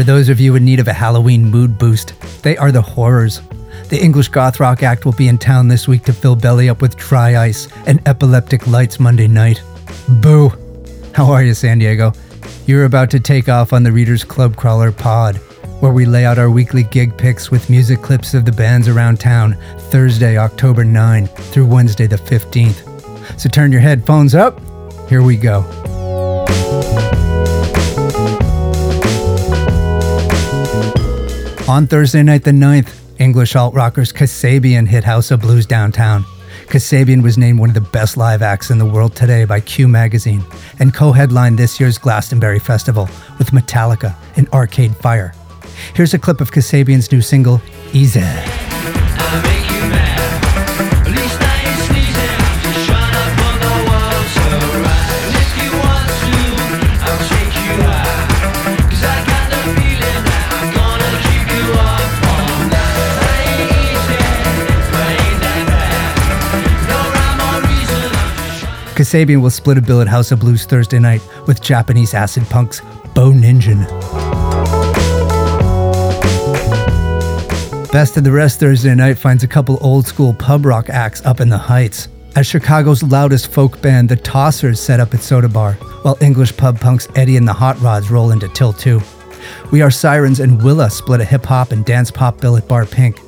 For those of you in need of a Halloween mood boost, they are the Horrors. The English goth rock act will be in town this week to fill Belly up with dry ice and epileptic lights Monday night. Boo! How are you, San Diego? You're about to take off on the Reader's Club Crawler pod, where we lay out our weekly gig picks with music clips of the bands around town Thursday, October 9 through Wednesday, the 15th. So turn your headphones up. Here we go. On Thursday night, the 9th, English alt rockers Kasabian hit House of Blues downtown. Kasabian was named one of the best live acts in the world today by Q Magazine and co headlined this year's Glastonbury Festival with Metallica and Arcade Fire. Here's a clip of Kasabian's new single, Easy. Kasabian will split a bill at House of Blues Thursday night with Japanese acid punks Bo Ningen. Best of the Rest Thursday night finds a couple old school pub rock acts up in the Heights. As Chicago's loudest folk band, the Tossers, set up at Soda Bar, while English pub punks Eddie and the Hot Rods roll into Till 2. We Are Sirens and Willa split a hip hop and dance pop bill at Bar Pink.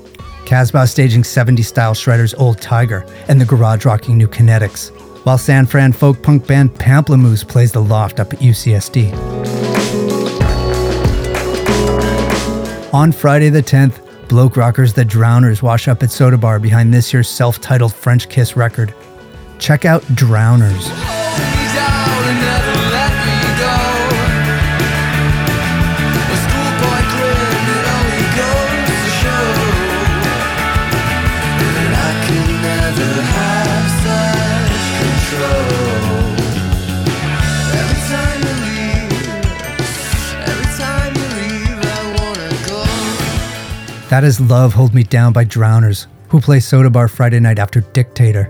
Casbah staging 70 style Shredder's Old Tiger and the garage rocking New Kinetics while San Fran folk punk band Pamplemousse plays the loft up at UCSD. On Friday the 10th, Bloke Rockers The Drowners wash up at Soda Bar behind this year's self titled French Kiss record. Check out Drowners. That is Love Hold Me Down by Drowners, who play Soda Bar Friday night after Dictator.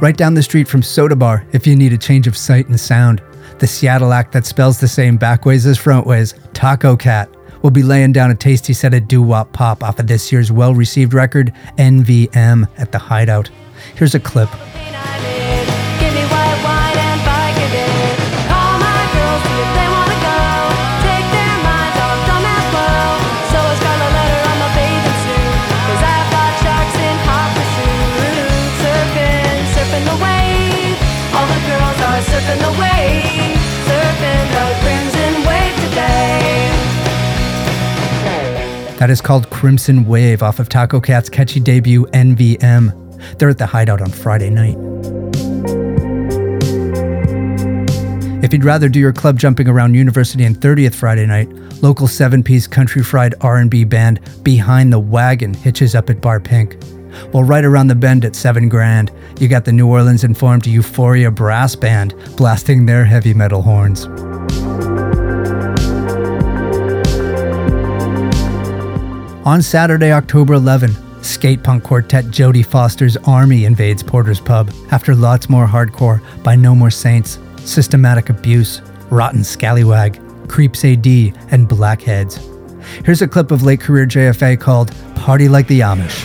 Right down the street from Soda Bar, if you need a change of sight and sound, the Seattle act that spells the same backways as frontways, Tacocat, will be laying down a tasty set of doo wop pop off of this year's well received record, NVM, at the Hideout. Here's a clip. That is called Crimson Wave off of Tacocat's catchy debut NVM. They're at the Hideout on Friday night. If you'd rather do your club jumping around University and 30th Friday night, local 7-piece country fried R&B band Behind the Wagon hitches up at Bar Pink. Well, right around the bend at 7 grand, you got the New Orleans informed Euphoria Brass Band blasting their heavy metal horns. On Saturday, October 11, skate punk quartet Jodie Foster's Army invades Porter's Pub after lots more hardcore by No More Saints, Systematic Abuse, Rotten Scallywag, Creeps AD, and Blackheads. Here's a clip of late career JFA called Party Like the Amish.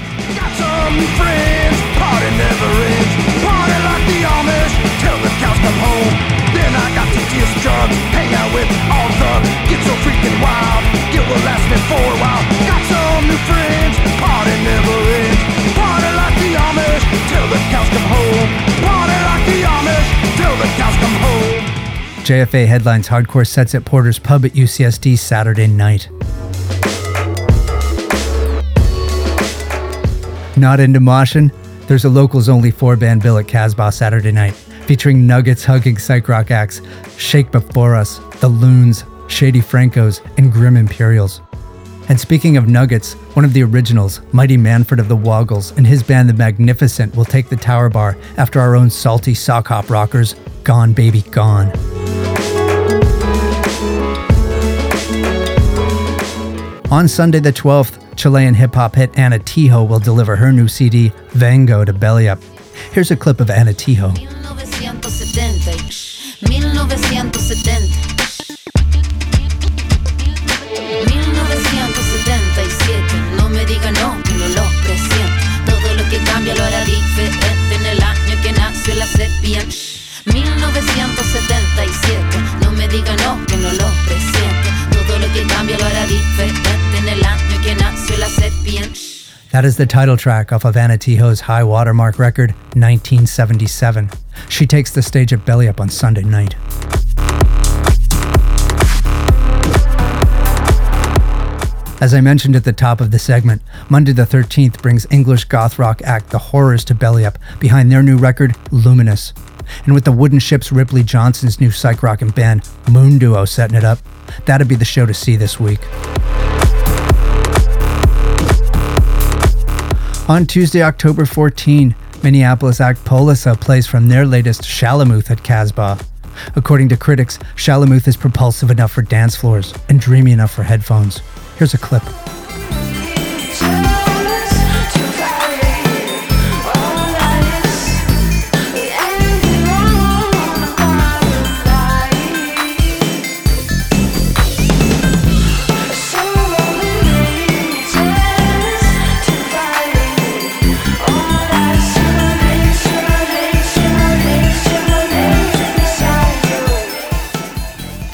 JFA headlines hardcore sets at Porter's Pub at UCSD Saturday night. Not into moshing? There's a locals only four band bill at Casbah Saturday night, featuring Nuggets hugging psych rock acts, Shake Before Us, The Loons, Shady Francos, and Grim Imperials. And speaking of Nuggets, one of the originals, Mighty Manfred of the Woggles, and his band The Magnificent will take the Tower Bar after our own salty sock hop rockers, Gone Baby Gone. On Sunday the 12th, Chilean hip hop hit Ana Tijoux will deliver her new CD, Vengo, to Belly Up. Here's a clip of Ana Tijoux. 1970, That is the title track off of Ana Tijoux's high watermark record, 1977. She takes the stage at Belly Up on Sunday night. As I mentioned at the top of the segment, Monday the 13th brings English goth rock act The Horrors to Belly Up behind their new record, Luminous. And with the Wooden Shjips Ripley Johnson's new psych rock and band, Moon Duo, setting it up, that'd be the show to see this week. On Tuesday, October 14, Minneapolis act Poliça plays from their latest Shulamith at Casbah. According to critics, Shulamith is propulsive enough for dance floors and dreamy enough for headphones. Here's a clip.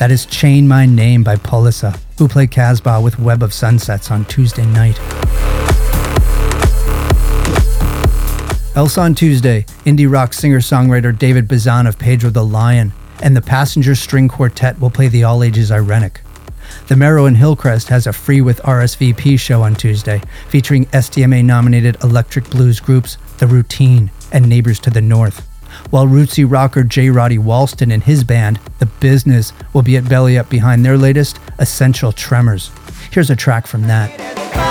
That is Chain My Name by Poliça, who play Casbah with Web of Sunsets on Tuesday night. Else on Tuesday, indie rock singer songwriter David Bazan of Pedro the Lion and the Passenger String Quartet will play the all ages Irenic. The Merrow and Hillcrest has a free with RSVP show on Tuesday, featuring SDMA nominated electric blues groups The Routine and Neighbors to the North while rootsy rocker J. Roddy Walston and his band, The Business, will be at Belly Up behind their latest, Essential Tremors. Here's a track from that.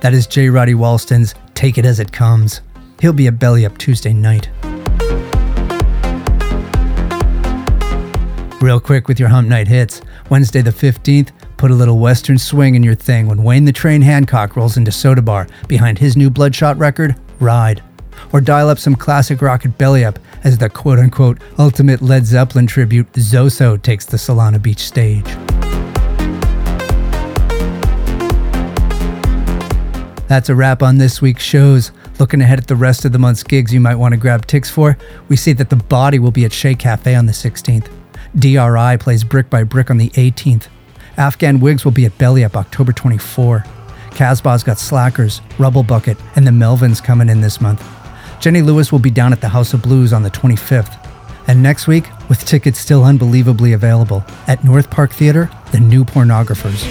That is J. Roddy Walston's Take It As It Comes. He'll be at Belly Up Tuesday night. Real quick with your Hump Night hits. Wednesday the 15th, put a little Western swing in your thing when Wayne the Train Hancock rolls into Soda Bar behind his new Bloodshot record, Ride. Or dial up some classic rock at Belly Up as the quote unquote ultimate Led Zeppelin tribute, Zoso, takes the Solana Beach stage. That's a wrap on this week's shows. Looking ahead at the rest of the month's gigs you might want to grab ticks for, we see that The Body will be at Ché Café on the 16th. DRI plays Brick by Brick on the 18th. Afghan Whigs will be at Belly Up October 24. Casbah's got Slackers, Rubblebucket, and the Melvins coming in this month. Jenny Lewis will be down at the House of Blues on the 25th. And next week, with tickets still unbelievably available, at North Park Theater, The New Pornographers.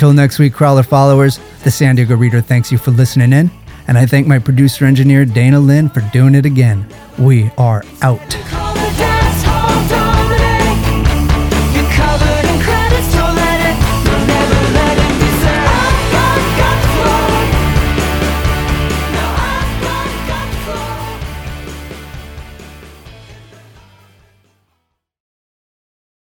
Until next week, Crawler followers, the San Diego Reader thanks you for listening in, and I thank my producer engineer Dana Lynn for doing it again. We are out.